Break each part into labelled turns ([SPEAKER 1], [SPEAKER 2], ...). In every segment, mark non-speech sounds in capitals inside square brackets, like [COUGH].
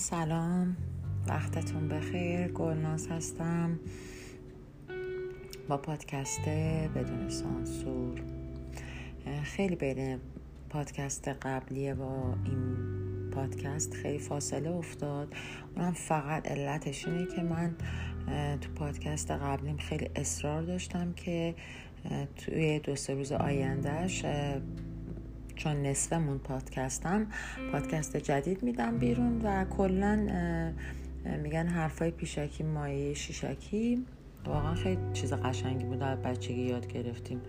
[SPEAKER 1] سلام. وقتتون بخیر. گلناز هستم. با پادکست بدون سانسور. خیلی بین پادکست قبلیه با این پادکست خیلی فاصله افتاد. اونم فقط علتش اینه که من تو پادکست قبلیم خیلی اصرار داشتم که توی دو سه روز آیندهش چون نصفمون پادکستم پادکست جدید میدم بیرون و کلا میگن حرفای پیشکی مایه شیشکی. واقعا خیلی چیز قشنگی بود از بچگی یاد گرفتیم.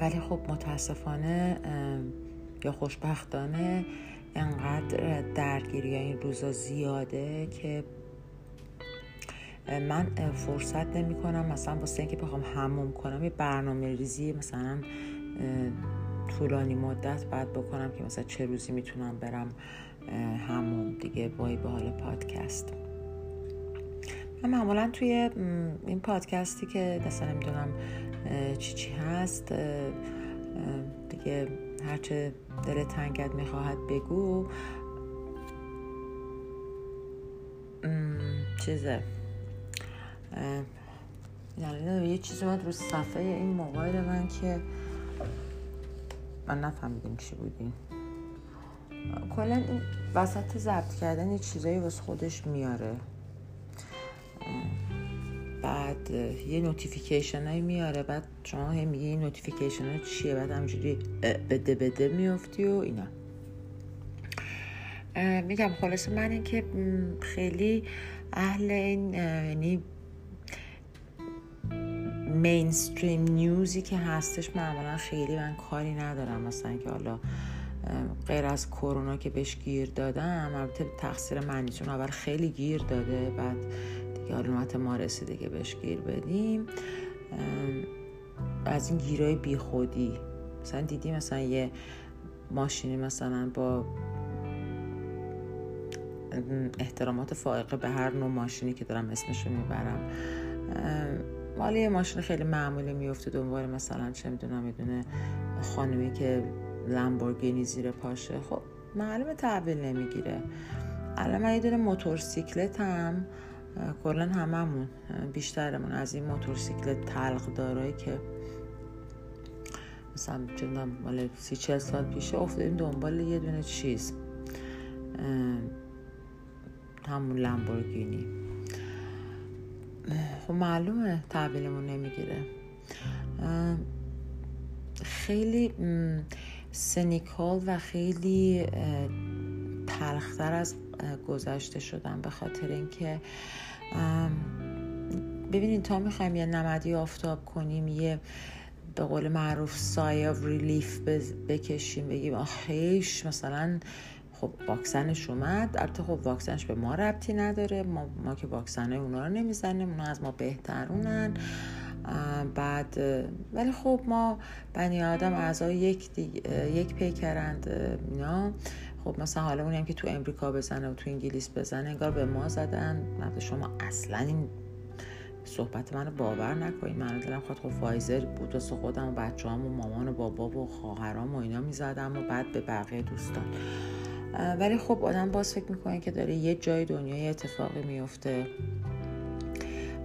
[SPEAKER 1] ولی خب متاسفانه یا خوشبختانه انقدر درگیری این روزا زیاده که من فرصت نمی کنم مثلا واسه اینکه بخوام هموم کنم یه برنامه ریزی مثلا طولانی مدت بعد بکنم که مثلا چه روزی می‌تونم برم هموم دیگه وای به حال پادکست. من معمولا توی این پادکستی که مثلا نمی‌دونم چی چی هست دیگه هرچه دل تنگت می‌خواهد بگو. چیزه. یه چیزی اومد رو صفحه این موبایل من که من نفهمیدیم چی بودیم کلا این وسط ضبط کردن یه چیزایی واسه خودش میاره. بعد یه notification هایی میاره بعد شما هم میگه این notification ها چیه؟ بعد همجوری بده بده میافتی و اینا. میگم خلاصه من این که خیلی اهل این یعنی مینستریم نیوزی که هستش معمولا خیلی من کاری ندارم. مثلا که حالا غیر از کرونا که بهش گیر دادم البته تقصیر منی چون اول خیلی گیر داده بعد دیگه حالا ما رسیده که بهش گیر بدیم. از این گیرای بی خودی مثلا دیدی مثلا یه ماشینی مثلا با احترامات فائقه به هر نوع ماشینی که دارم اسمشو می‌برم. مالی یه ماشین خیلی معمولی میفته دنبال مثلا چه می‌دونم می‌دونه خانمی که لامبورگینی زیر پاشه. خب معلومه تحویل نمی‌گیره. الان من یه دونه موتورسیکلت هم کلا هممون بیشترمون از این موتورسیکلت تلق دارایی که مثلا چه مال سی چل سال پیشه افتادیم دنبال یه دونه چیز همون لامبورگینی خب معلومه تحویلمون نمی‌گیره. خیلی سنیکال و خیلی تلختر از گذشته شدم به خاطر اینکه ببینید تا می‌خوایم یه نمدی آفتاب کنیم یه به قول معروف sigh of relief بکشیم بگیم آخیش مثلا خب واکسنش اومد. البته خب واکسنش به ما ربطی نداره. ما, ما که واکسن اونا رو نمی‌زنیم. اونا از ما بهترونن. بعد ولی خب ما بنی آدم اعضای یک, یک پیکرند اینا. خب مثلا حالا اونیم که تو امریکا بزنه و تو انگلیس بزنه انگار به ما زدن. مثلا شما اصلا این صحبت منو باور نکنید. من دلم خواهد خب فایزر بود واسه خودم و بچه و مامان و بابا و خواهرام و اینا می‌زدم و بعد به بقیه دوستان. ولی خب آدم باز فکر می‌کنه که داره یه جای دنیای اتفاقی میفته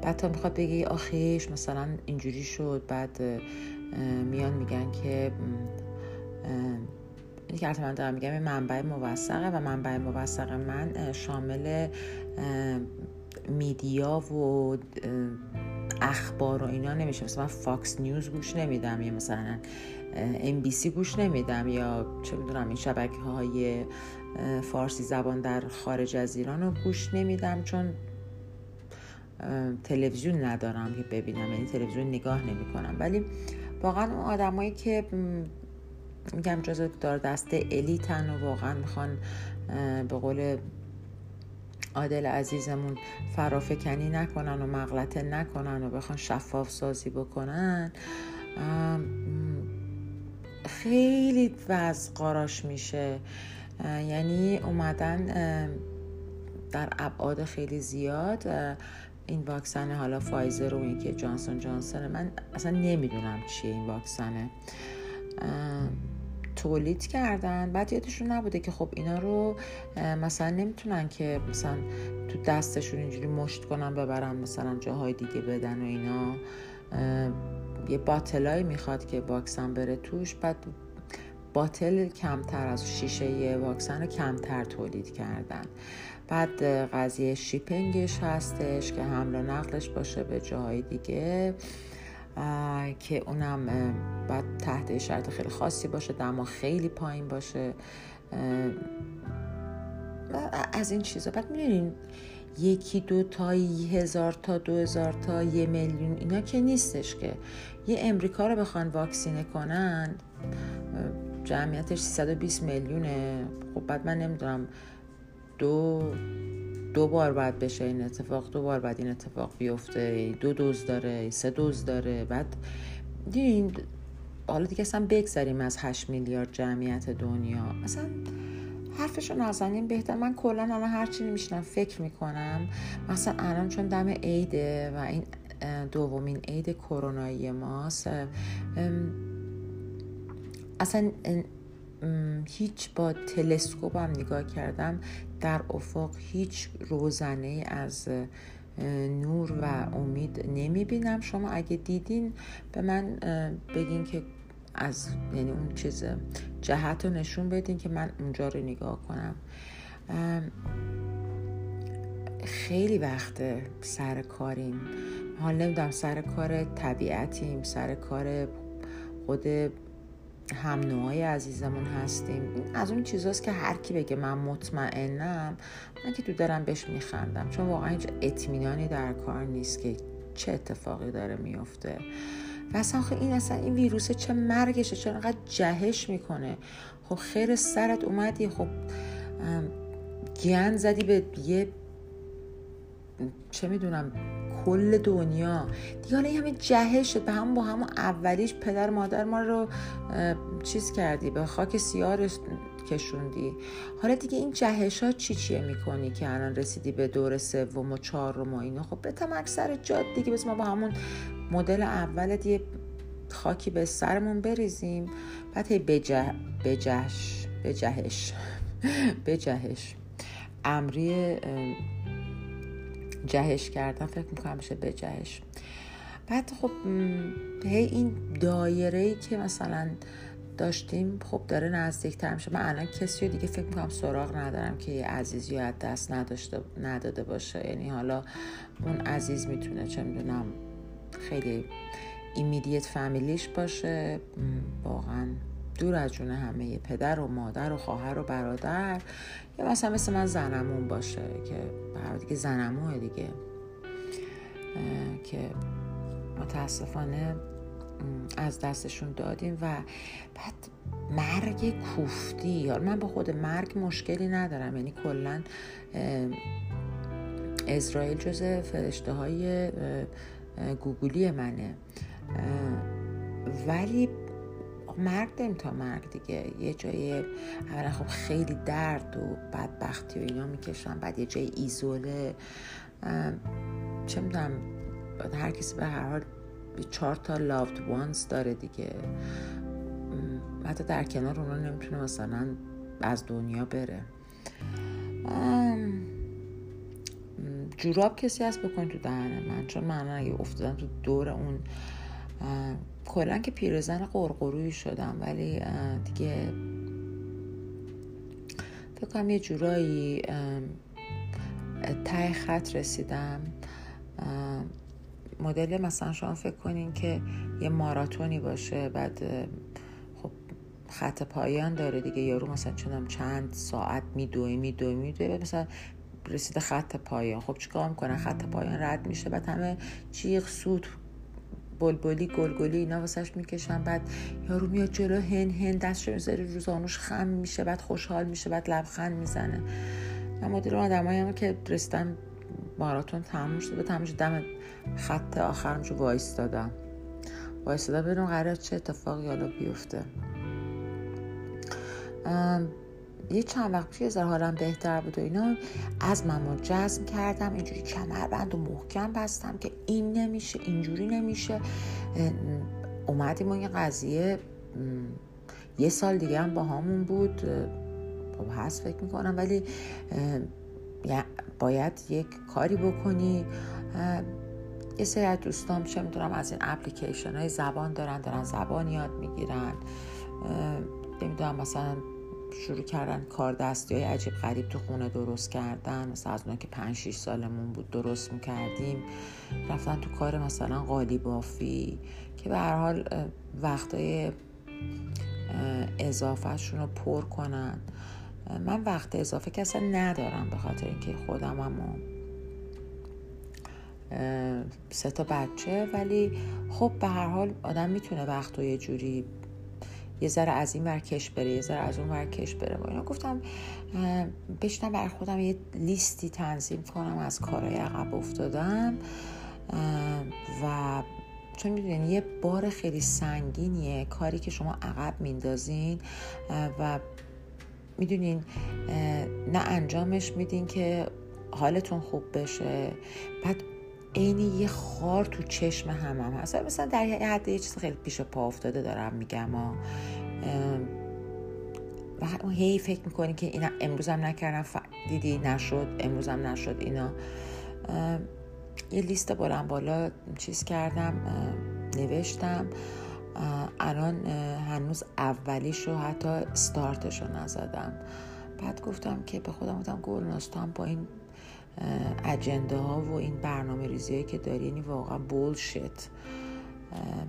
[SPEAKER 1] بعد تا می‌خواد بگی آخیش مثلا اینجوری شد بعد میان میگن که این که من دارم میگم منبع موثقه و منبع موثق من شامل media و اخبار و اینا نمیشه. مثلا Fox News گوش نمیدم یا مثلا MBC گوش نمیدم یا چه می‌دونم این شبکه های فارسی زبان در خارج از ایران رو گوش نمیدم چون تلویزیون ندارم که ببینم یعنی تلویزیون نگاه نمی کنم ولی واقعا اون آدمایی که میگم جز دار دسته elite ن و واقعا می‌خوان به قول عادل عزیزمون فرافکنی نکنن و مغلطه نکنن و بخوان شفاف سازی بکنن خیلی وضع قاراش میشه. یعنی اومدن در ابعاد خیلی زیاد. این واکسن حالا فایزر و که جانسون جانسون من اصلا نمی‌دونم چیه این واکسنه. تولید کردن. بعد یادشون نبوده که خب اینا رو مثلا نمی‌تونن که مثلا تو دستشون اینجوری مشت کنن ببرن مثلا جاهای دیگه بدن و اینا. یه باتلایی می‌خواد که واکسن بره توش. بعد باتل کمتر از شیشه واکسن رو کمتر تولید کردن. بعد قضیه شیپینگش هستش که حمل و نقلش باشه به جاهای دیگه. که اونم بعد تحت شرط خیلی خاصی باشه دما خیلی پایین باشه. از این چیزا. بعد می‌دونین یکی دو تا هزار تا دو هزار تا یه میلیون اینا که نیستش که. یه امریکا رو بخوان واکسینه کنن جمعیتش 320 میلیونه. خب بعد من نمی‌دونم دو دو بار باید بشه این اتفاق دو بار بعد این اتفاق بیفته دو دوز داره سه دوز داره بعد دیدین حالا دیگه اصلا بگذاریم از 8 میلیارد جمعیت دنیا. اصلا حرفشو نزنیم بهتر. من کلا الان هرچی میشنم فکر می‌کنم. مثلا الان چون دم عیده و این دومین عید کرونایی ماست اصلا هیچ با تلسکوپم نگاه کردم. در افق هیچ روزنه از نور و امید نمی بینم شما اگه دیدین به من بگین که از یعنی اون چیز جهت رو نشون بدین که من اونجا رو نگاه کنم. خیلی وقت سر کاریم. حال نمی‌دونم سر کار طبیعتیم سر کار خود هم نوعای عزیزمون هستیم. از اون چیزاست که هر کی بگه من مطمئنم من که تو دارم بهش میخندم. چون واقعا هیچ اطمینانی در کار نیست که چه اتفاقی داره میفته و اصلا این اصلا این ویروس چه مرگشه چه انقدر جهش می‌کنه. خب خیر سرت اومدی خب گیان زدی به یه چه می‌دونم کل دنیا. دیگه حالا همه جهش شد. به هم با همون اولیش پدر مادر ما رو چیز کردی به خاک سیاه کشوندی. حالا دیگه این جهش ها چی چیه می‌کنی که الان رسیدی به دور سوم و چهارم و اینا؟ خب بتم اکثر جاد دیگه. بس ما با همون مدل اول یه خاکی به سرمون بریزیم. بعد هی بجه بجهش بجهش. [LAUGHS] بجهش. امری جهش کردن فکر می‌کنم میشه به جهش. بعد خب هی این دایره ای که مثلا داشتیم خب داره نزدیکتر میشه. من الان کسی دیگه فکر می‌کنم سراغ ندارم که یه عزیزی از دست نداشته نداده باشه. یعنی حالا اون عزیز می‌تونه چه می‌دونم خیلی ایمیدیت فامیلیش باشه. واقعا دور از جون همه پدر و مادر و خواهر و برادر. یا مثلا مثل من زنمون باشه که برای دیگه زنموه دیگه. که متاسفانه از دستشون دادیم و بعد مرگ کوفتی. یا من با خود مرگ مشکلی ندارم. یعنی کلا اسرائیل جز فرشته های گوگلی منه. ولی مرگ داریم تا مرگ دیگه. یه جای اولا خب خیلی درد و بدبختی و اینا می‌کشن بعد یه جای ایزوله. چه می‌دونم هر کسی به هر حال چهار تا لاوت وانز داره دیگه. حتی در کنار اونا نمی‌تونه مثلا از دنیا بره. جوراب کسی هست بکن تو دهن من؟ چون من اگه افتادم تو دور اون کلا که پیرزن قرقرویی شدم ولی دیگه فکر کنم یه جورایی ته خط رسیدم. مدل مثلا شما فکر کنین که یه ماراتونی باشه بعد خب خط پایان داره دیگه یارو مثلا چونم چند ساعت میدوی میدوی میدوی مثلا رسیده خط پایان. خب چیکار می‌کنن؟ خط پایان رد میشه بعد همه چیغ سود بلبلی گلگلی اینا واسش می‌کشن بعد یارو میاد جلو هن هن دستشو می‌ذاره رو زانوش خم میشه بعد خوشحال میشه بعد لبخند می‌زنه. من مدیر آدمایی که رسیدن ماراتون تموم شده شده. دم خط آخرمشو وایستادم. وایستادم ببینم قرار چه اتفاقی حالا بیفته. یه چند وقت پیش حالم بهتر بود و اینا. از من جزم کردم اینجوری کمربند و محکم بستم که این نمیشه اینجوری نمیشه. اومدیم و این قضیه یه سال دیگه هم با همون بود. خب هست فکر می‌کنم ولی باید یک کاری بکنی. یه سری از دوستان چه می‌دونم از این اپلیکیشن های زبان دارن دارن زبان یاد می‌گیرن. نمی‌دونم مثلا شروع کردن کار دستی های عجیب غریب تو خونه درست کردن. مثلا از که 5 6 سالمون بود درست می‌کردیم. رفتن تو کار مثلا قالی بافی که به هر حال وقتای اضافهشون رو پر کنن. من وقت اضافه که اصلا ندارم به خاطر اینکه خودم هم سه تا بچه. ولی خب به هر حال آدم می‌تونه وقت و یه جوری یه ذره از این ورکش بره یه ذره از اون ورکش بره. با اینا گفتم بشنم بر خودم یه لیستی تنظیم کنم از کارهای عقب افتادم. و چون می‌دونین یه بار خیلی سنگینیه کاری که شما عقب میندازین. و می‌دونین نه انجامش میدین که حالتون خوب بشه. بعد عین یه خار تو چشم هم هم هست مثلا در حد یه چیز خیلی پیش پا افتاده دارم میگم. و هی فکر می‌کنی که اینا امروز هم نکردم دیدی نشد امروز هم نشد اینا. یه لیست بلند بالا چیز کردم نوشتم. الان هنوز اولیش رو حتی استارتش رو نزدم. بعد گفتم که به خودم گفتم گل با این اجنده ها و این برنامه ریزی که داری یعنی واقعا بولشت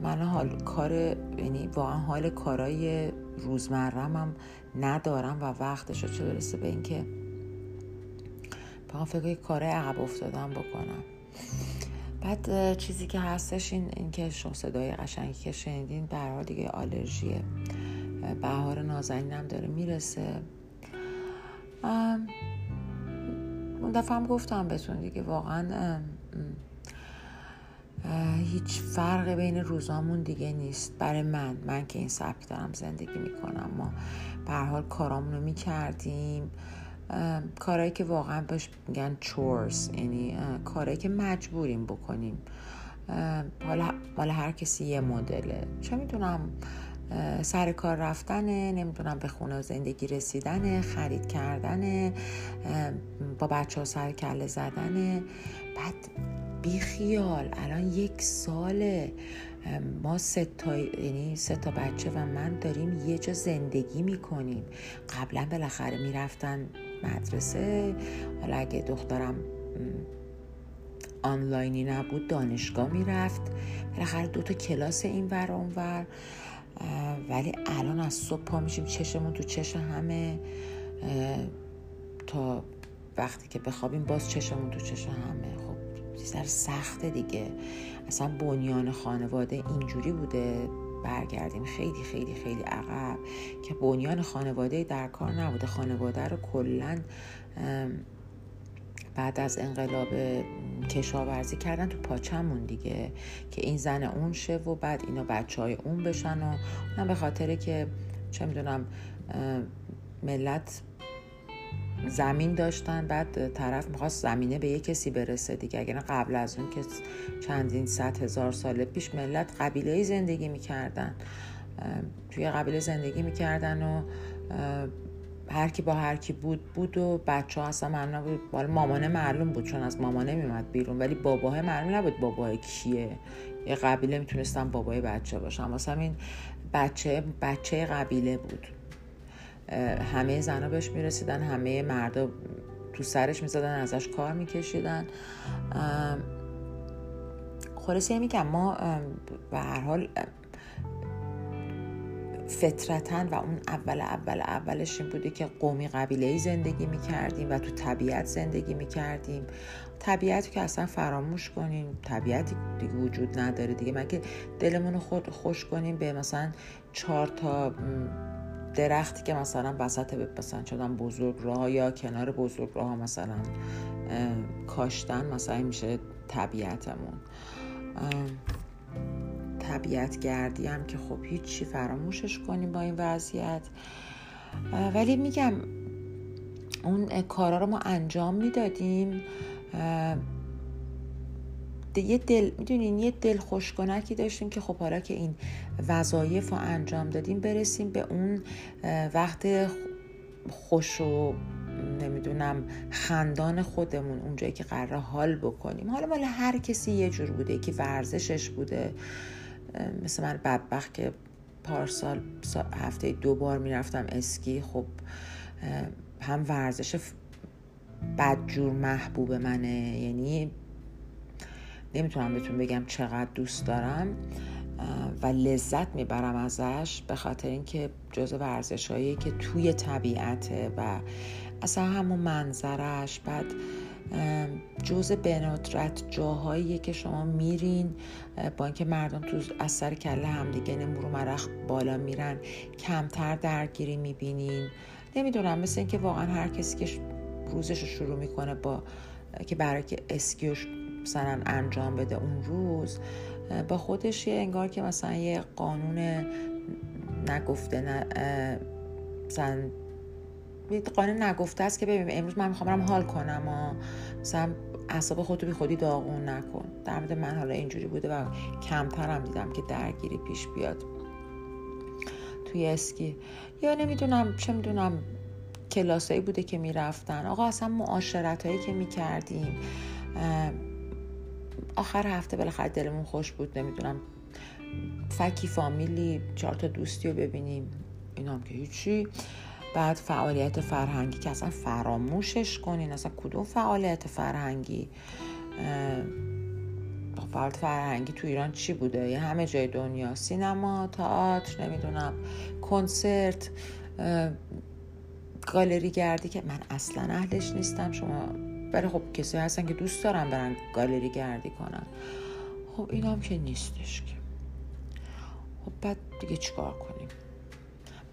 [SPEAKER 1] من حال کار یعنی واقعا حال کارای روزمرم هم ندارم و وقتش چه برسه به اینکه بخوام فکر کار عقب افتادم بکنم. بعد چیزی که هستش این, این که شما صدای قشنگی که شنیدین به دیگه آلرژیه. بهار نازنینم داره می‌رسه. اون دفعه هم گفتم بهتون دیگه واقعا هیچ فرق بین روزامون دیگه نیست. برای من من که این سبک دارم زندگی می‌کنم. ما به حال کارامون رو می‌کردیم کارهایی که واقعا بهش میگن چورس یعنی کارهایی که مجبوریم بکنیم. حالا حالا هر کسی یه مدله. چه می‌دونم؟ سر کار رفتنه نمی‌دونم به خونه زندگی رسیدنه خرید کردنه با بچه ها سر کله زدنه. بعد بیخیال الان یک ساله ما سه تا یعنی سه بچه و من داریم یه جا زندگی می‌کنیم. قبلا بالاخره می‌رفتن مدرسه. حالا اگه دخترم آنلاینی نبود دانشگاه می‌رفت. بالاخره دو تا کلاس این ور اون ور ولی الان از صبح پا میشیم. چشمون تو چشم همه. تا وقتی که بخوابیم باز چشمون تو چشم همه. خب سر سخته دیگه. اصلا بنیان خانواده اینجوری بوده. برگردیم خیلی خیلی خیلی عقب که بنیان خانواده در کار نبوده. خانواده رو کلا بعد از انقلاب کشاورزی کردن تو پاچمون دیگه که این زن اون شه و بعد اینا بچه های اون بشن و اونم به خاطر که چه می‌دونم ملت زمین داشتن بعد طرف می‌خواست زمینه به یه کسی برسه دیگه. اگر قبل از اون که چندین صد هزار سال پیش ملت قبیله زندگی می‌کردن. توی قبیله زندگی می‌کردن و هر کی با هر کی بود بود و بچه ها اصلا معلوم نبود. بالا مامانه معلوم بود چون از مامانه میومد بیرون ولی باباه معلوم نبود باباه کیه. یه قبیله می‌تونستن بابای بچه باشن. واسه این بچه بچه قبیله بود. همه زنها بهش می‌رسیدن همه مردا تو سرش می‌زدن ازش کار میکشیدن. خلاصه میگم ما به هر حال فطرتا و اون اول اول اولش این بوده که قومی قبیله زندگی می‌کردیم و تو طبیعت زندگی می‌کردیم. طبیعت که اصلا فراموش کنیم طبیعتی دیگه وجود نداره دیگه. مگه دلمون رو خود خوش کنیم به مثلا چهار تا درختی که مثلا وسط مثلا شدن بزرگ راه یا کنار بزرگ راه مثلا کاشتن مثلا میشه طبیعتمون. طبیعت گردی هم که خب هیچی فراموشش کنیم با این وضعیت. ولی میگم اون کارا رو ما انجام می‌دادیم. یه دل می‌دونین یه دل خوشکنکی داشتیم که خب حالا که این وظایف رو انجام دادیم برسیم به اون وقت خوش و نمی‌دونم خندان خودمون اونجایی که قرار حال بکنیم. حالا مال هر کسی یه جور بوده که ورزشش بوده. مثل من بدبخت که پارسال هفته دو بار می‌رفتم اسکی. خب هم ورزش بدجور محبوب منه. یعنی نمی‌تونم بهتون بگم چقدر دوست دارم و لذت می‌برم ازش به خاطر اینکه جز ورزش هایی که توی طبیعته و اصلا همون منظرش بعد جز بنادرت جاهایی که شما میرین با اینکه مردم تو از سر کله همدیگه نمورو مرخ بالا میرن کمتر درگیری می‌بینین. نمی‌دونم مثل اینکه واقعا هر کسی که روزش رو شروع می‌کنه با که برای که اسکیوش مثلا انجام بده اون روز با خودش یه انگار که مثلا یه قانون نگفته نه مثلا قانون نگفته است که ببین امروز من می‌خوام برم حال کنم و مثلا اعصاب خودتو بی خودی داغون نکن. در مورد من حالا اینجوری بوده و کمترم دیدم که درگیری پیش بیاد. توی اسکی. یا نمی‌دونم چه می‌دونم کلاسایی بوده که می‌رفتن. آقا اصلا معاشرت هایی که می‌کردیم آخر هفته بالاخره دلمون خوش بود. نمی‌دونم فکی فامیلی چهار تا دوستی رو ببینیم. اینا هم که هیچی. بعد فعالیت فرهنگی که اصلا فراموشش کنین اصلا کدوم فعالیت فرهنگی؟ فعالیت فرهنگی تو ایران چی بوده؟ یه همه جای دنیا سینما تئاتر نمی‌دونم کنسرت گالری گردی که من اصلا اهلش نیستم شما برای خب کسی هستن که دوست دارن برن گالری گردی کنن. خب این که نیستش که. خب بعد دیگه چیکار کنیم؟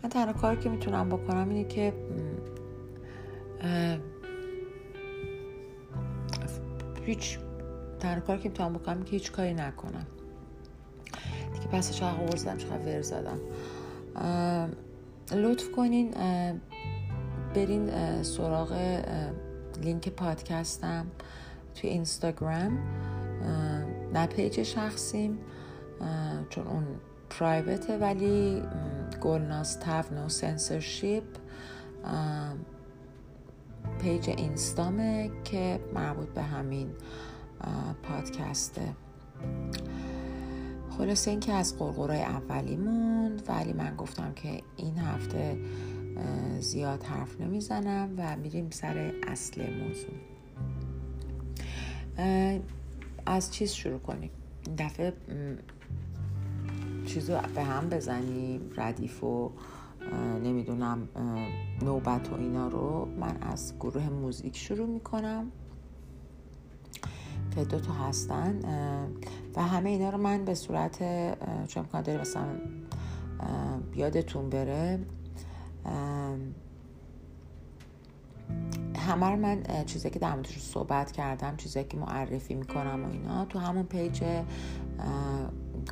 [SPEAKER 1] من تنها کاری که می‌تونم بکنم اینه که هیچ تنها کاری که می‌تونم بکنم که هیچ کاری نکنم. دیگه بسه چقدر زر زدم چقدر ور زدم. لطف کنین برین سراغ لینک پادکستم توی اینستاگرام. نه page شخصیم چون اون private ه ولی گلناز تف نو سنسرشیپ پیج اینستامه که مربوط به همین پادکسته. خلاصه اینکه از قرقرای اولیمون ولی من گفتم که این هفته زیاد حرف نمی‌زنم و میریم سر اصل موضوع. از چیز شروع کنیم؟ این دفعه چیزو به هم بزنیم ردیف و نمی‌دونم نوبت و اینا رو من از گروه موزیک شروع می‌کنم. که دو تا هستن و همه اینا رو من به صورت چون امکان داره مثلا یادتون بره همه رو من چیزایی که در موردش صحبت کردم چیزایی که معرفی می‌کنم و اینا تو همون پیج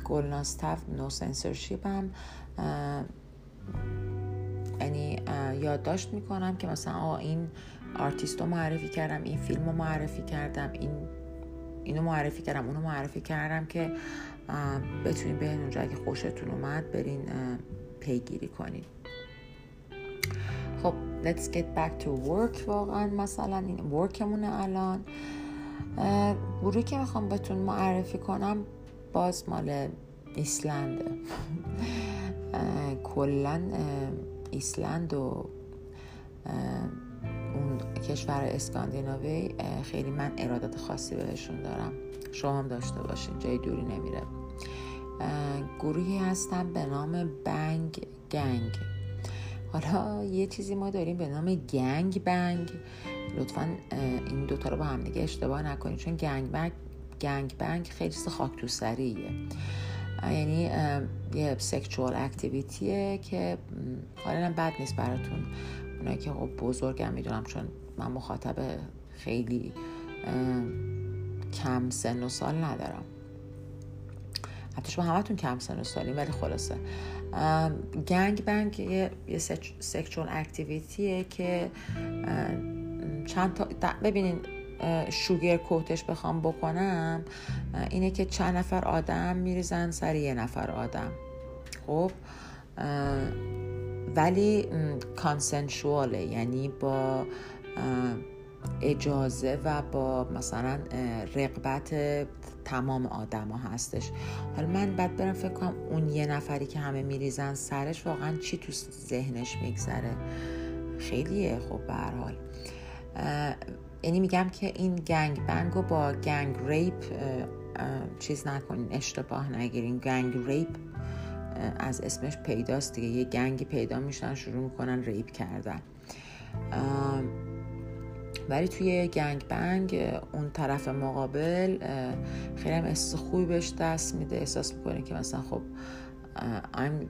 [SPEAKER 1] گلناستف نو سنسورشیپ هم یعنی یادداشت می‌کنم که مثلا آه این آرتیست رو معرفی کردم این فیلم رو معرفی کردم این اینو معرفی کردم اونو معرفی کردم که بتونین به اونجا اگه خوشتون اومد برین پیگیری کنین. خب let's get back to work. واقعا مثلا این ورکمونه الان. گروهی که می‌خوام بهتون معرفی کنم باز مال ایسلنده کلا ایسلند و اون کشور اسکاندیناوی خیلی من ارادت خاصی بهشون دارم. شما هم داشته باشین جای دوری نمیره. گروهی هستن به نام بنگ گنگ. حالا یه چیزی ما داریم به نام گنگ بنگ. لطفا این دوتا رو با هم دیگه اشتباه نکنید چون گنگ بنگ گنگ بنگ خیلی چیز خاک تو یعنی یه سکچوال اکتیویتیه که حالا بد نیست براتون. اونایی که خب بزرگم می‌دونم چون من مخاطب خیلی کم سن و سال ندارم. حتی شما همتون کم سن و سالیم ولی خلاصه. گنگ بنگ یه, یه سکچوال اکتیویتیه که چند تا ببینین شوگر کوتش بخوام بکنم اینه که چند نفر آدم میریزن سر یه نفر آدم. خب ولی کانسنشواله یعنی با اجازه و با مثلا رقبت تمام آدم ها هستش. حالا من بعد برم فکر کنم اون یه نفری که همه میریزن سرش واقعا چی تو ذهنش میگذره؟ خیلیه خب به حال. یعنی میگم که این gang bang رو با gang rape چیز نکنین اشتباه نگیرین. gang rape از اسمش پیداست دیگه. یه gang ی پیدا میشن شروع می‌کنن rape کردن. ولی توی gang bang اون طرف مقابل خیلی هم احساس خوبی بهش دست میده. احساس می‌کنه که مثلا خب I'm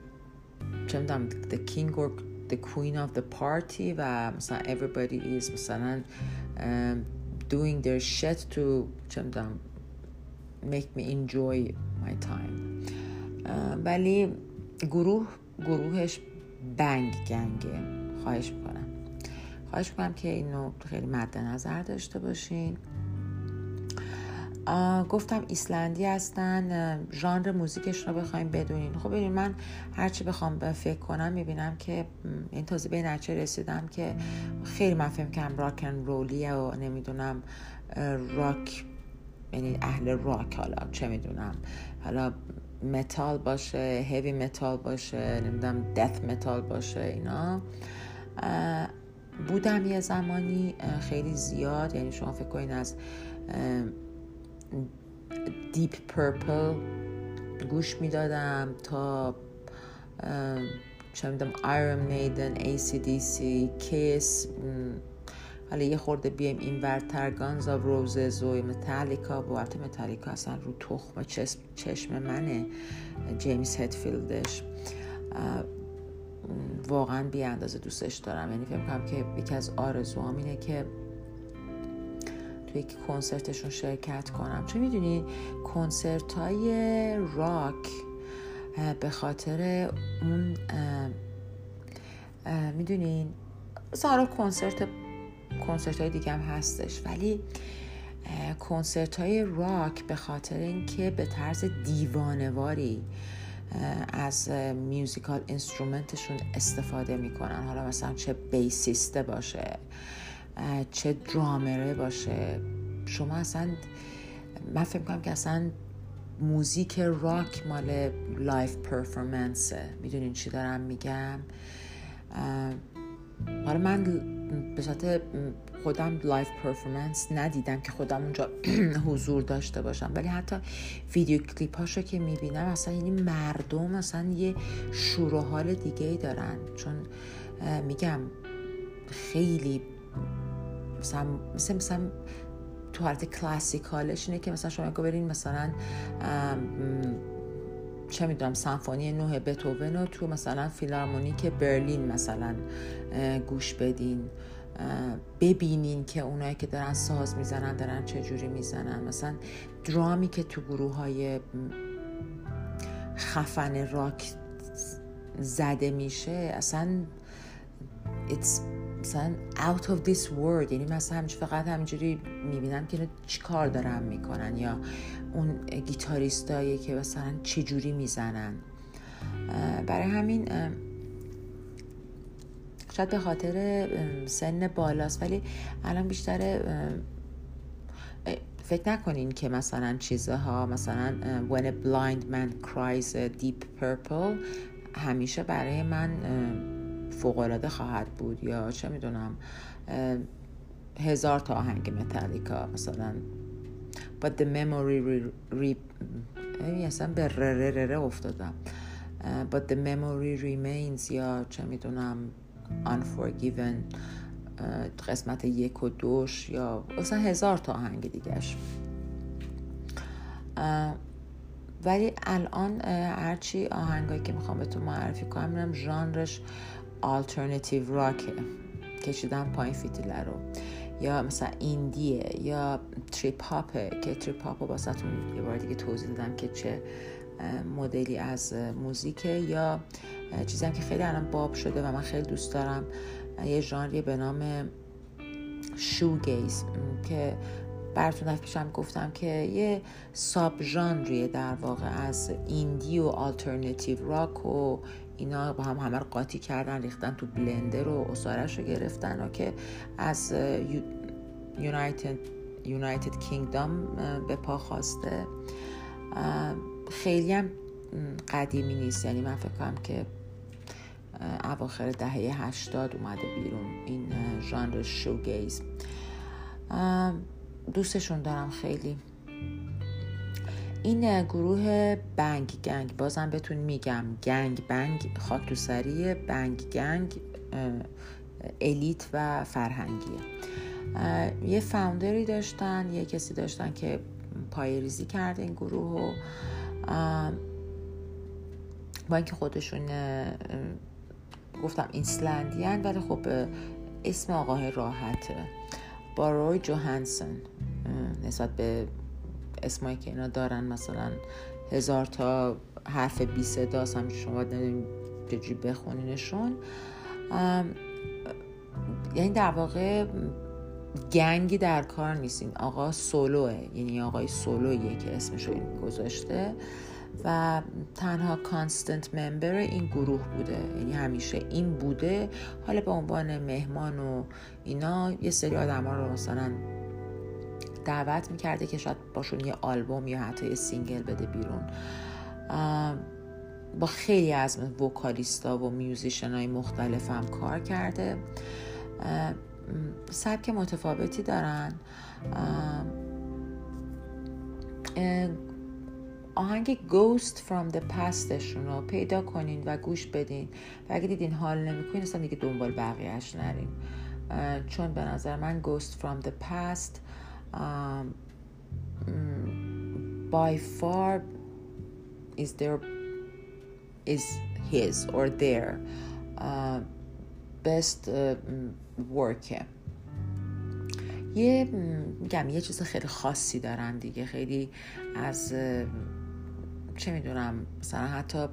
[SPEAKER 1] چه the king or the queen of the party و مثلا everybody is مثلا doing their shit to چه make me enjoy my time. ولی گروه گروهش بنگ گنگه. خواهش می‌کنم. خواهش می‌کنم که اینو خیلی مد نظر داشته باشین. گفتم ایسلندی هستن ژانر موزیکش رو بخوایم بدونین. خب ببین من هرچی بخوام فکر کنم می‌بینم که این تازه به نتیجه رسیدم که خیلی من فکر کنم rock and roll یه و نمی‌دونم راک یعنی اهل راک حالا چه می‌دونم. حالا متال باشه heavy metal باشه نمی‌دونم death metal باشه اینا. بودم یه زمانی خیلی زیاد یعنی شما فکر کنین از Deep Purple گوش می‌دادم تا چه می‌دونم Iron Maiden ای سی دی سی Kiss حالا یه خورده بیایم این ورتر Guns N' Roses و متالیکا و البته متالیکا اصلا رو تخم چشم منه James Hetfield ش واقعا بی اندازه دوستش دارم. یعنی فکر کنم که یکی از آرزوام اینه که توی کنسرتشون شرکت کنم. چون می‌دونی کنسرت های راک به خاطر اون می‌دونین سارا کنسرت کنسرت های دیگه هم هستش ولی کنسرت های راک به خاطر اینکه به طرز دیوانواری از میوزیکال اینسترومنتشون استفاده می‌کنن. حالا مثلا چه بیسیسته باشه چه درامره باشه. شما اصلا من فکر کنم که اصلا موزیک راک مال live performance ه. می‌دونین چی دارم میگم؟ حالا من به صورت خودم live performance ندیدم که خودم اونجا [CLEARS THROAT] حضور داشته باشم. ولی حتی ویدیو کلیپ هاشو که می‌بینم اصلا یعنی مردم اصلا یه شور و حال دیگه ای دارن. چون میگم خیلی مثلا مثل مثلا تو حالت کلاسیکالش اینه که مثلا شما برین مثلا چه می‌دونم سمفونی نوه بتوون رو تو مثلا فیلارمونیک برلین مثلا گوش بدین ببینین که اونایی که دارن ساز می‌زنن دارن چجوری می‌زنن. مثلا درامی که تو گروه های خفن راک زده میشه اصلا it's مثلا out of this world یعنی مثلا همینج فقط همینجوری می‌بینم که چی کار دارن می‌کنن یا اون گیتاریستایی که مثلا چی جوری می‌زنن برای همین شاید به خاطر سن بالاست ولی الان بیشتر فکر نکنین که مثلا چیزها مثلا when a blind man cries a deep purple همیشه برای من فوقالعاده خواهد بود یا چه می‌دونم هزار تا آهنگ متالیکا مثلا. But the memory re, اصلا به ره ره افتادم. but the memory remains یا چه می‌دونم unforgiven قسمت یک و دوش یا اصلا هزار تا آهنگ دیگهش. ولی الان هرچی آهنگایی که می‌خوام تو معرفی کنم میرم ژانرش alternative rock ه کشیدم پایین فیتیله رو. یا مثلا indie یه یا trip hop ه که trip hop رو یه بار دیگه توضیح دادم که چه مدلی از موزیکه یا چیزی که خیلی الان باب شده و من خیلی دوست دارم. یه ژانری به نام شوگیز که براتون پیشم گفتم که یه ساب ژانریه در واقع از ایندی و آلترنتیو راک و اینا با هم همه رو قاطی کردن ریختن تو بلندر و اصارش رو گرفتن. و که از یونایتد یونایتد کینگدام به پا خواسته. خیلی هم قدیمی نیست. یعنی من فکر کنم که اواخر دهه هشتاد اومده بیرون این ژانر شوگیز. دوستشون دارم خیلی. این گروه بنگ گنگ بازم بهتون میگم گنگ بنگ خاک تو بنگ گنگ الیت و فرهنگیه. یه فاوندری داشتن یه کسی داشتن که پای ریزی کرده این گروه و با اینکه خودشون گفتم ایسلندیان ولی خب اسم آقاه راحته. باروی جوهانسن نسبت به اسمایی که اینا دارن مثلا هزار تا حرف بی صدا هم شما نداریم چجوری بخونینشون. یعنی در واقع gang ی در کار نیست آقا سولوه یعنی آقای سولویه که اسمش رو گذاشته و تنها constant member این گروه بوده. یعنی همیشه این بوده. حالا به عنوان مهمان و اینا یه سری آدم ها رو مثلا دعوت می‌کرده که شاید باشون یه آلبوم یا حتی یه single بده بیرون. با خیلی از vocalist ا و musician های مختلف هم کار کرده. سبک متفاوتی دارن. آهنگ Ghost from the Pastشون رو پیدا کنین و گوش بدین. و اگه دیدین حال نمی‌کنین اصلا دیگه دنبال بقیهش نرین. چون به نظر من Ghost from the Past um, by far is there is his or their uh, best uh, work. یه میگم یه چیز خیلی خاصی دارن دیگه. خیلی از چه می‌دونم مثلا حتی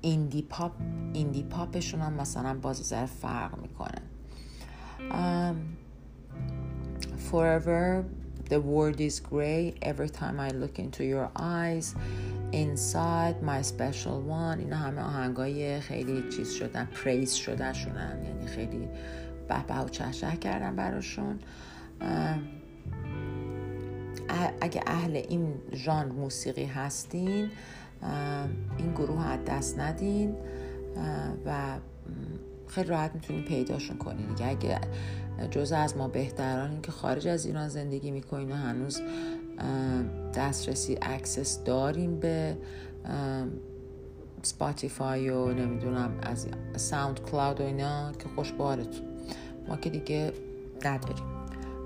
[SPEAKER 1] ایندی پاپ ایندی پاپشون هم مثلا باز فرق می‌کنه. Forever. The world is gray every time I look into your eyes. Inside my special one. اینا همه آهنگای خیلی چیز شدن پریز شده شدن یعنی خیلی به به و چهچه کردن براشون. اگه اهل این ژانر موسیقی هستین این گروه از دست ندین. و خیلی راحت می‌تونین پیداشون کنین. اگه جزء از ما بهتران که خارج از ایران زندگی می‌کنین و هنوز دسترسی access داریم به Spotify و نمی‌دونم از SoundCloud و اینا که خوش ما که دیگه نداریم.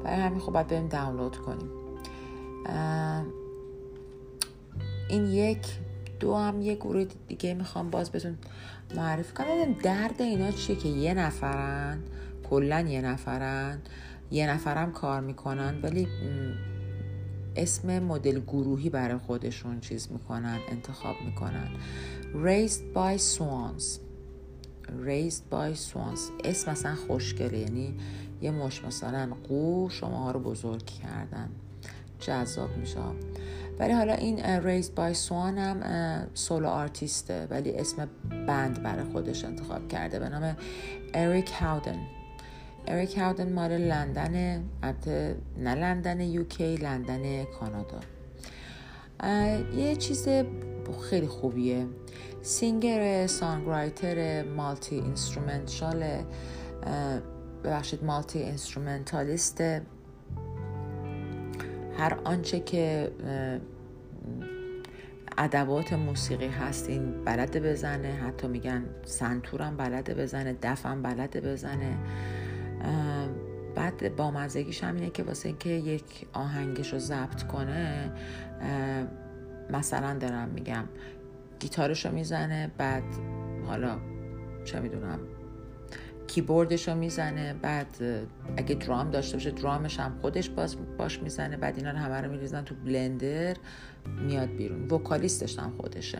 [SPEAKER 1] برای همین خب باید بریم دانلود کنیم. این یک دو هم یه گروه دیگه می‌خوام باز بهتون معرفی کنم. درد اینا چیه که یه نفرن. کلا یه نفرن یه نفرم کار می‌کنن ولی اسم مدل گروهی برای خودشون چیز می‌کنن انتخاب می‌کنن. Raised by Swans. Raised by Swans. اسم مثلا خوشگله یعنی یه مش مثلا قو شما ها رو بزرگ کردن. جذاب میشه. ولی حالا این ریز بای سوان هم سولو آرتیسته ولی اسم بند برای خودش انتخاب کرده به نام اریک هاودن اریک هاودن مال لندن البته نه لندن UK لندن کانادا. یه چیز خیلی خوبیه. singer songwriter multi instrumental ببخشید multi instrumentalist. هر آنچه که ادوات موسیقی هستین بلده بزنه. حتی میگن سنتورم بلده بزنه دفم بلده بزنه. بعد با مزگیش هم اینه که واسه اینکه یک آهنگش رو ضبط کنه مثلا دارم میگم گیتارش رو می‌زنه بعد حالا چه می‌دونم کیبوردش رو می‌زنه بعد اگه درام داشته باشه درامش هم خودش باز باش می‌زنه بعد اینا رو همه رو میریزن تو بلندر میاد بیرون. وکالیستش هم خودشه.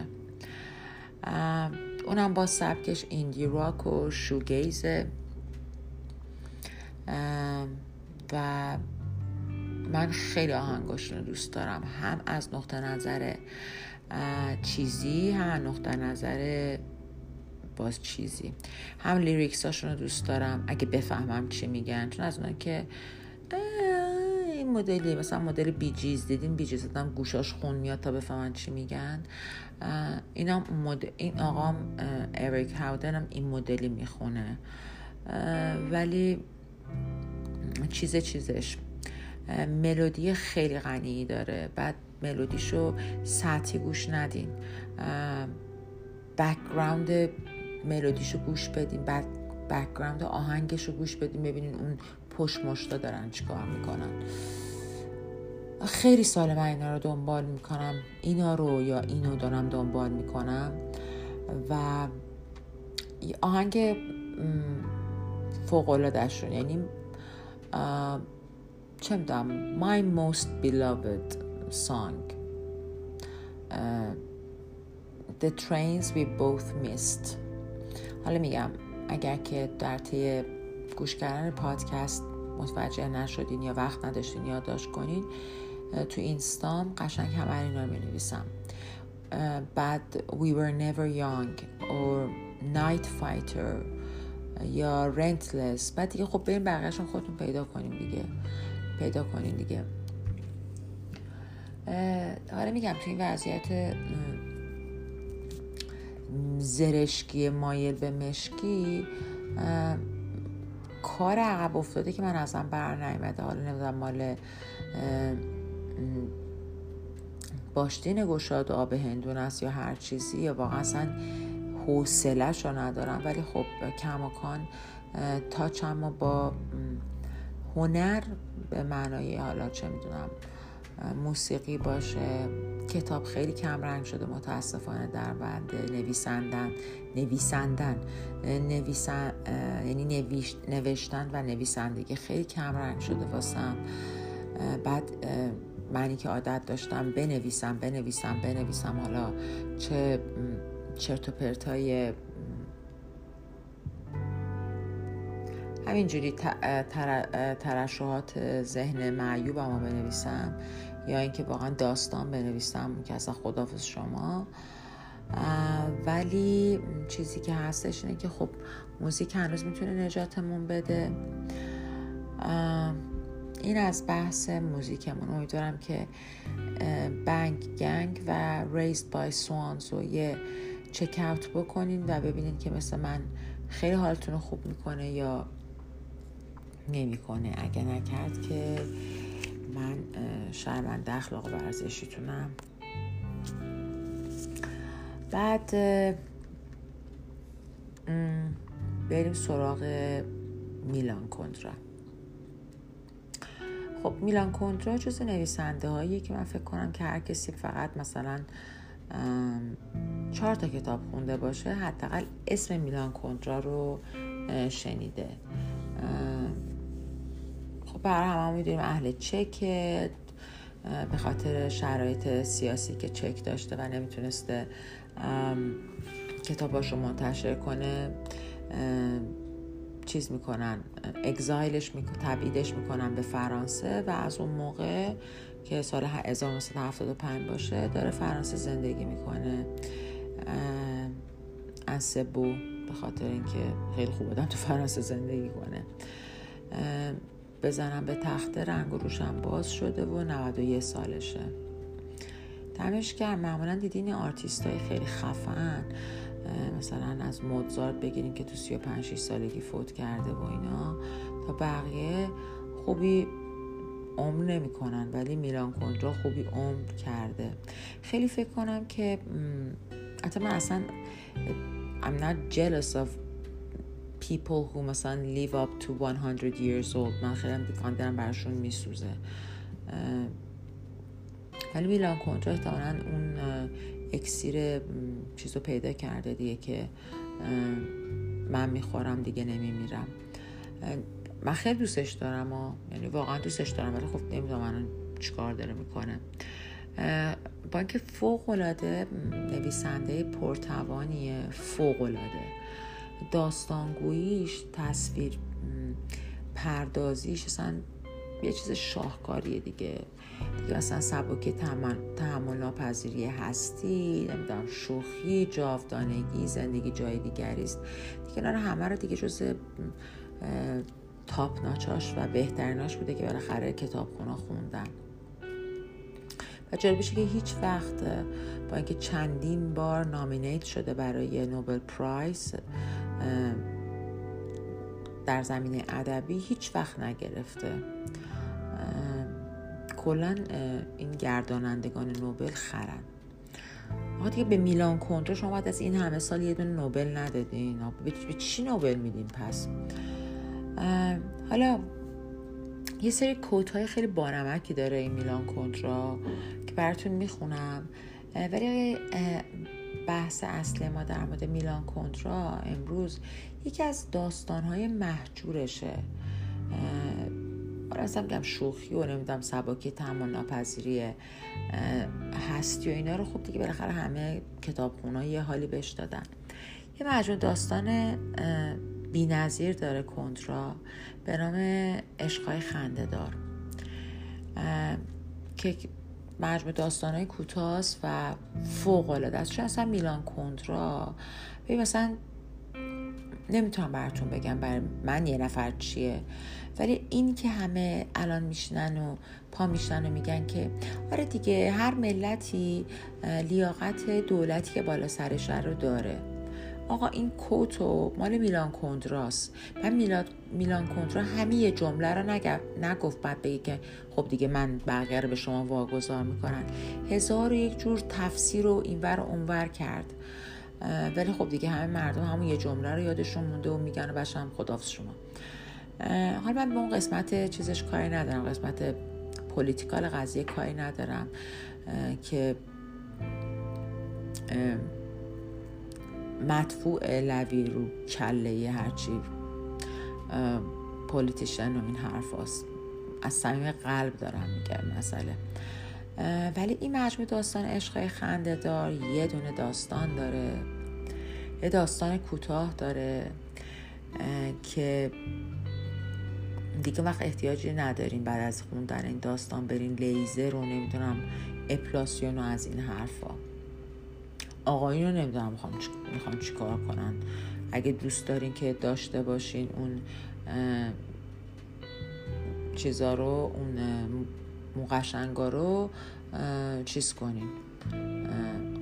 [SPEAKER 1] اونم با سبکش ایندی راک و شوگیزه. و من خیلی آهنگاشون رو دوست دارم. هم از نقطه نظر چیزی هم نقطه نظر باز چیزی. هم lyrics هاشون رو دوست دارم. اگه بفهمم چی میگن. چون از اونها که این مدلی مثلا مدل Bee Gees دیدین؟ Bee Gees آدم گوشاش خون میاد تا بفهمن چی میگن. اینا. این آقام اریک هاودن هم این مدلی می‌خونه. ولی چیز چیزش. ملودی خیلی غنی داره. بعد ملودیشو سطحی گوش ندین. background ملودیشو گوش بدین. بعد background آهنگشو گوش بدین. ببینین اون پشت مشتا دارن چیکار می‌کنن. خیلی سال من اینا رو دنبال می‌کنم. اینا رو یا اینو دارم دنبال می‌کنم. و آهنگ فوق العاده یعنی چه می‌دونم My most beloved song. The trains we both missed. حالا میگم اگر که در طی گوش کردن پادکست متوجه نشدین یا وقت نداشتین یادداشت کنین تو اینستام قشنگ همه اینا می نویسم بعد We were never young or Night Fighter یا Rentless. بعد دیگه خب بریم بقیهشون خودتون پیدا کنیم دیگه. پیدا کنین دیگه. حالا میگم تو این وضعیت زرشکی مایل به مشکی کار عقب افتاده که من ازم بر نیمده حالا نمی‌دونم مال باشتین گشاد آب هندون است یا هر چیزی یا واقعا اصلا حوصلهش رو ندارم. ولی خب کماکان تاچ اما با هنر به معنای حالا چه می‌دونم موسیقی باشه. کتاب خیلی کم رنگ شده متاسفانه در بند نویسندن نویسندن نویسن یعنی نوشتن و نویسندگی خیلی کم رنگ شده واسم. بعد منی که عادت داشتم بنویسم بنویسم بنویسم حالا چه چرت و پرتای همینجوری ترشحات ذهن معیوب ما بنویسم یا اینکه واقعا داستان بنویسم که اصلا خدافز شما. ولی چیزی که هستش اینه که خب موزیک هنوز می‌تونه نجاتمون بده. این از بحث موزیکمون. امیدوارم که بنگ گنگ و ریزد بای سوانز رو یه چک اوت بکنین و ببینین که مثل من خیلی حالتون رو خوب می‌کنه یا نمی‌کنه. اگه نکرد که من شرمنده اخلاق ورزشیتونم. بعد بریم سراغ میلان کندرا. خب میلان کندرا جز نویسنده هایی که من فکر کنم که هر کسی فقط مثلا چهار تا کتاب خونده باشه حداقل اسم میلان کندرا رو شنیده. خب برای همه می‌دونیم اهل چکه به خاطر شرایط سیاسی که چک داشته و نمی‌تونسته کتاباش رو منتشر کنه چیز می‌کنن اگزایلش می‌کنن تبعیدش می‌کنن به فرانسه و از اون موقع که سال 1975 باشه داره فرانسه زندگی می‌کنه. از سبو به خاطر اینکه خیلی خوب بودم تو فرانسه زندگی کنه. بزنم به تخت رنگ و روشم باز شده و 91 سالشه. دمش گرم. معمولا دیدین آرتیست های خیلی خفن. مثلا از موزارت بگیریم که تو 35 سالگی فوت کرده و اینا. تا بقیه خوبی عمر نمی‌کنن ولی میلان کندرا خوبی عمر کرده. خیلی فکر کنم که حتی من اصلا I'm not jealous of people who مثلا live up to 100 years old. من خیلی هم براشون میسوزه. ولی میلان کندرا احتمالا اون اکسیر چیزو پیدا کرده دیگه که من می‌خورم دیگه نمیمیرم. من خیلی دوستش دارم و یعنی واقعا دوستش دارم ولی خب نمی‌دونم من چیکار داره می‌کنه. با اینکه فوق العاده نویسنده پرتوانیه فوق العاده داستانگوییش تصویر پردازیش اصلا یه چیز شاهکاریه دیگه. دیگه مثلا سبک تحمل ناپذیری هستی نمی‌دونم شوخی جاودانگی زندگی جای دیگری است. دیگه همه رو دیگه جز تاپ ناچاش و بهتریناش بوده که بالاخره کتابخونه خوندن. و جالبشه که هیچ وقت با اینکه چندین بار نامینیت شده برای نوبل پرایز در زمینه ادبی هیچ وقت نگرفته. کلا این گردانندگان نوبل خرن. آقا دیگه به میلان کنترا شما باید از این همه سال یه دونه نوبل ندادین. به چی نوبل میدین پس؟ حالا یه سری کوت های خیلی بانمکی داره این میلان کنترا که براتون می‌خونم. ولی بحث اصل ما در مورد میلان کنترا امروز یکی از داستان های محجورشه. حالا اصلا میگم شوخی و نمی‌دونم سباکی تحمل ناپذیری هستی و اینا رو خب دیگه بالاخره همه کتابخونه یه حالی بهش دادن. یه مجموع داستان بینظیر داره کنترا به نام عشقای خنده دار که مجموع داستان های کوتاست و فوق العاده است اصلا میلان کنترا ببین مثلا نمی‌تونم براتون بگم بر من یه نفر چیه ولی این که همه الان میشنن و پا میشنن و میگن که آره دیگه هر ملتی لیاقت دولتی که بالا سرش رو داره. آقا این کوتو مال میلان کندراس من میلان, میلان کندرا همه جمله رو نگفت بعد بگی که خب دیگه من بقیه رو به شما واگذار می‌کنن هزار و یک جور تفسیر رو اینور اونور کرد. ولی خب دیگه همه مردم همون یه جمله رو یادشون مونده و میگن و بشم خدافز شما. حالا من به اون قسمت چیزش کاری ندارم. قسمت پولیتیکال قضیه کاری ندارم. که مدفوع لوی رو کله هرچی پولیتیشن و این حرف هست. از صمیم قلب دارم میگم مسئله. ولی این مجموع داستان عشق خنده دار یه دونه داستان داره. یه داستان کوتاه داره که دیگه وقت احتیاجی نداریم بعد از خوندن این داستان برین لیزر رو نمی‌دونم اپلاسیون و از این حرفا. آقایون رو نمی‌دونم می‌خوام چی کار کنن. اگه دوست دارین که داشته باشین اون چیزا رو اون مقشنگا رو چیز کنین.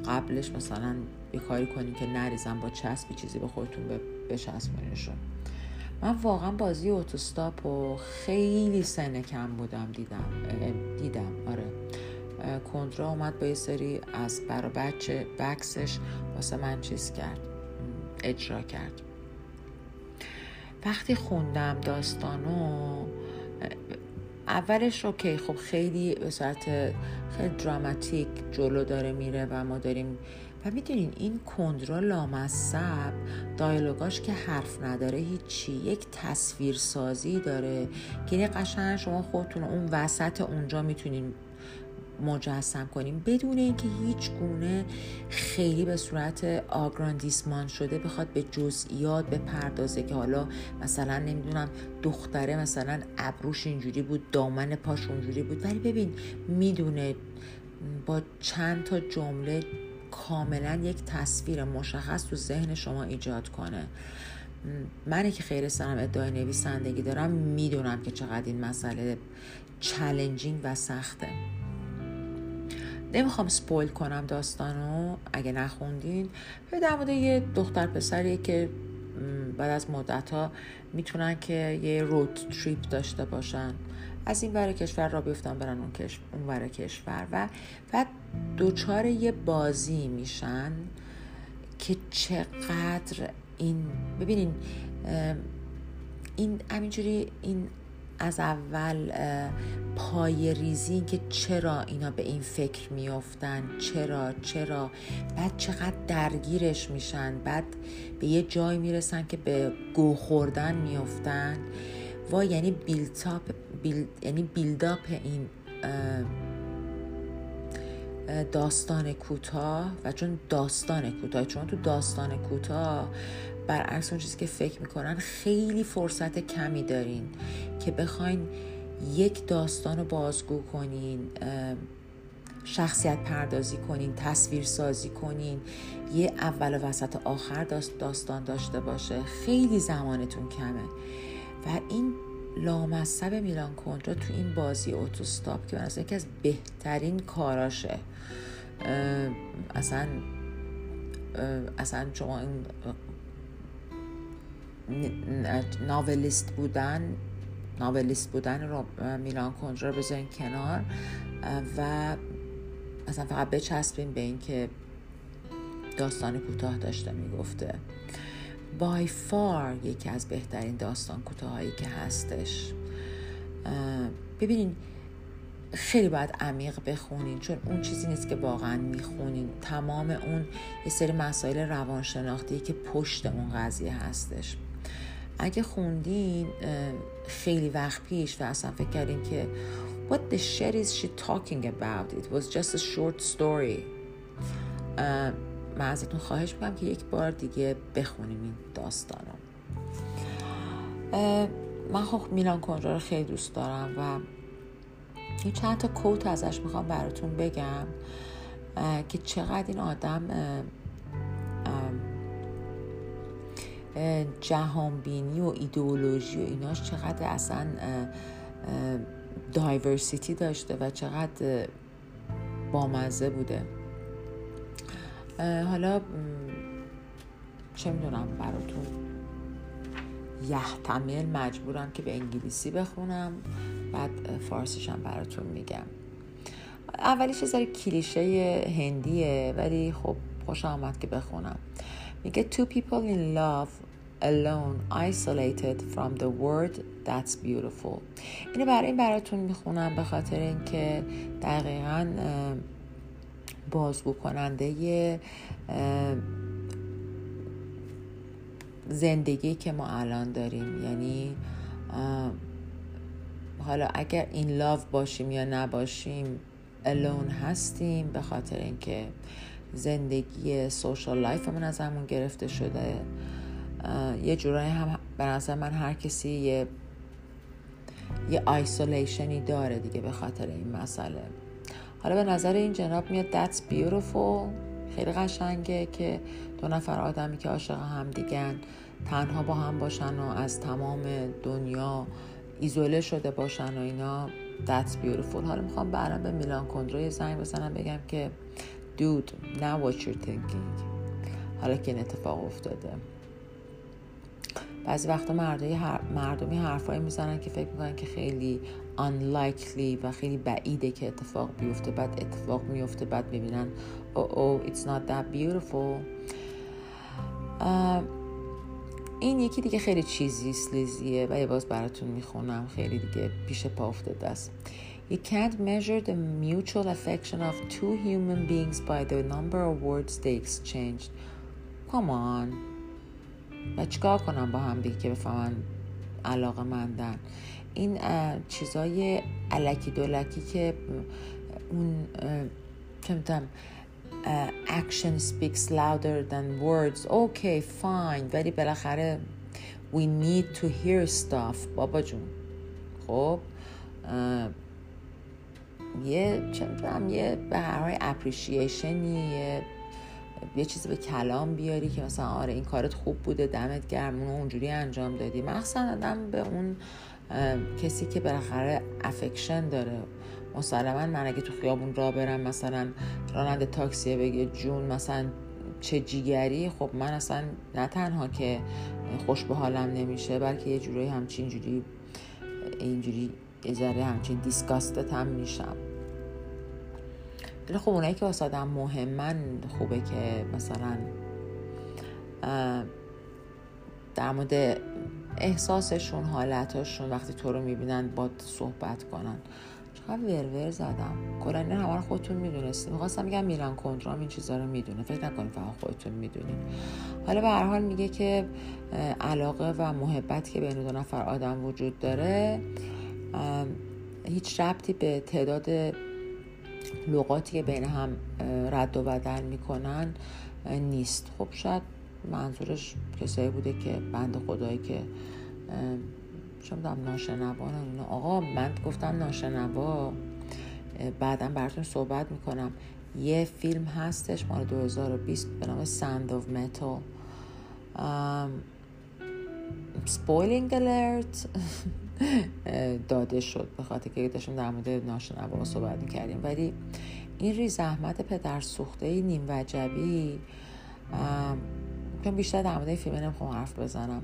[SPEAKER 1] قبلش مثلا یه کاری کنین که نریزن با چسبی چیزی به خودتون بچسبونینشون. من واقعا بازی اوتوستاپ و خیلی سن کم بودم دیدم دیدم آره. کنترا اومد با یه سری از برا بچه بکسش واسه من چیز کرد اجرا کرد. وقتی خوندم داستانو اولش اوکی خب خیلی به صورت خیلی دراماتیک جلو داره میره و ما داریم و می‌دونین این کندرا لامصب دایلوگاش که حرف نداره هیچی یک تصویر سازی داره. که یه قشنگ شما خودتون اون وسط اونجا می‌تونین مجسم کنیم. بدون اینکه هیچ گونه خیلی به صورت آگراندیسمان شده بخواد به جزئیات بپردازه که حالا مثلا نمی‌دونم دختره مثلا ابروش اینجوری بود دامن پاش اونجوری بود. ولی ببین می‌دونه با چند تا جمله کاملا یک تصویر مشخص تو ذهن شما ایجاد کنه. منی که خیر سرم ادعای نویسندگی دارم می‌دونم که چقدر این مسئله challenging و سخته. نمی‌خوام spoil کنم داستانو اگه نخوندین. در مورد یه دختر پسریه که بعد از مدت ها می‌تونن که یه road trip داشته باشن. از این ور کشور را بیفتن برن اون, کش... اون ور کشور. و بعد دچار یه بازی میشن که چقدر این ببینین این همینجوری این از اول پای ریزی که چرا اینا به این فکر میافتن چرا چرا؟ بعد چقدر درگیرش میشن بعد به یه جای می‌رسن که به گو خوردن میافتن. و یعنی بیلتاپ بیل، یعنی بیلداپ این داستان کوتاه و چون داستان کوتاه چون تو داستان کوتاه برعکس اون چیزی که فکر می‌کنن خیلی فرصت کمی دارین که بخواین یک داستان رو بازگو کنین شخصیت پردازی کنین تصویر سازی کنین یه اول و وسط آخر داستان داشته باشه. خیلی زمانتون کمه. و این لامصب میلان کنترا تو این بازی اوتوستاپ که از یکی از بهترین کاراشه. اصلا اصلا شما این ناولیست بودن ناولیست بودن رو میلان کنترا رو بذارین کنار و اصلا فقط بچسبین به اینکه داستان کوتاه داشته می‌گفته. بای فار یکی از بهترین داستان کوتاهایی که هستش. ببینین خیلی باید عمیق بخونین چون اون چیزی نیست که واقعا می‌خونین. تمام اون یه سری مسائل روانشناختی که پشت اون قضیه هستش. اگه خوندین خیلی وقت پیش و اصلا فکر کردین که What the shit is she talking about? It was just a short story. من ازتون خواهش می‌کنم که یک بار دیگه بخونیم این داستان من خب میلان کنجا رو خیلی دوست دارم و یه چند تا کوت ازش می‌خوام براتون بگم که چقدر این آدم جهانبینی و ایدئولوژی و ایناش چقدر اصلا دایورسیتی داشته و چقدر بامزه بوده. حالا چه می‌دونم براتون یحتمل مجبورم که به انگلیسی بخونم بعد فارسیشم براتون میگم. اولیش یه کلیشه هندیه ولی خب خوش آمد که بخونم. میگه two people in love alone isolated from the world that's beautiful. اینو برای این براتون می‌خونم به خاطر اینکه دقیقا بازگو کننده زندگی که ما الان داریم. یعنی حالا اگر in love باشیم یا نباشیم alone هستیم به خاطر اینکه زندگی social life من ازمون گرفته شده. یه جورایی هم به نظر من هر کسی یه یه isolation ی داره دیگه به خاطر این مسئله. حالا به نظر این جناب میاد that's beautiful. خیلی قشنگه که دو نفر آدمی که عاشق هم دیگن تنها با هم باشن و از تمام دنیا ایزوله شده باشن و اینا. That's beautiful. حالا می‌خوام برام به میلان کندرو زنگ بزنم بگم که dude now what you're thinking. حالا که این اتفاق افتاده. بعضی وقتا مردمی, هر... مردمی حرفایی می‌زنن که فکر می‌کنن که خیلی unlikely و خیلی بعیده که اتفاق بیفته بعد اتفاق میفته بعد می‌بینن oh oh it's not that beautiful این یکی دیگه خیلی چیزی سلیزیه و یه باز براتون می‌خونم خیلی دیگه پیش پا افتاده است You can't measure the mutual affection of two human beings by the number of words they exchanged. Come on. و چیکار کنم با هم دیگه که بفهمن علاقه مندن؟ این چیزای علکی دولکی که اون چه می‌تونم action speaks louder than words. Okay fine. ولی بالاخره we need to hear stuff. بابا جون. خب یه چه یه به هر اپریشیشنی یه یه چیزی به کلام بیاری که مثلا آره این کارت خوب بوده دمت گرم اونو اونجوری انجام دادی. مخصوصا آدم به اون کسی که بالاخره افکشن داره. مسلما من اگه تو خیابون را برم مثلا راننده تاکسیه بگه جون مثلا چه جیگری خب من اصلا نه تنها که خوش به حالم نمیشه بلکه یه جوری همچین جوری اینجوری یه ذره همچین دیسکاستت هم میشم. خب اونایی که واسه آدم مهمن خوبه که مثلا در مورد احساسشون حالتاشون وقتی تو رو می‌بینن با صحبت کنن. چقدر ورور زدم. کلا این همه رو خودتون می‌دونستی. می‌خواستم میگم میرن کنترام این چیزا رو می‌دونه. فکر نکنید فقط خودتون می‌دونید. حالا به هر حال میگه که علاقه و محبت که بین دو نفر آدم وجود داره هیچ ربطی به تعداد لغاتی که بین هم رد و بدل می‌کنن نیست. خب شاید منظورش کسایی بوده که بنده خدایی که چون دارم ناشنوا آقا من گفتم ناشنوا. بعدا براتون صحبت می‌کنم. یه فیلم هستش مال 2020 به نام Sound of Metal. spoiling alert [LAUGHS] داده شد به خاطر که داشتیم در مورد ناشنوا صحبت می‌کردیم. ولی این ری زحمت پدر سوخته نیم وجبی که بیشتر در مورد فیلم نمی‌خوام حرف بزنم.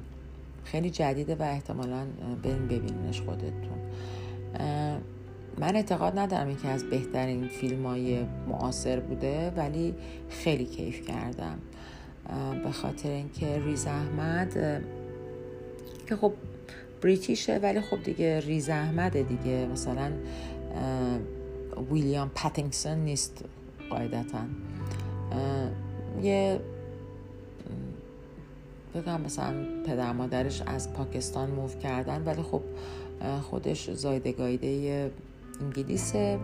[SPEAKER 1] خیلی جدیده و احتمالا بریم ببینینش خودتون. من اعتقاد ندارم که از بهترین فیلم های معاصر بوده ولی خیلی کیف کردم. به خاطر اینکه ریز احمد که خب بریتیشه ولی خب دیگه ریز احمده دیگه. مثلا ویلیام پتینگسون نیست قاعدتا. یه بگم مثلا پدر مادرش از پاکستان موف کردن ولی خب خودش زایدگایده انگلیسه.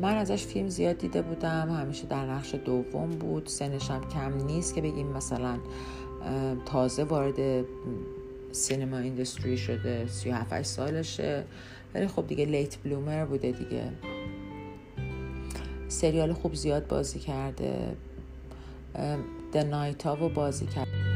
[SPEAKER 1] من ازش فیلم زیاد دیده بودم. همیشه در نقش دوم بود. سنشم کم نیست که بگیم مثلا تازه وارد سینما ایندستری شده 37 سالشه. ولی خب دیگه لیت بلومر بوده دیگه. سریال خوب زیاد بازی کرده. The Night رو بازی کرده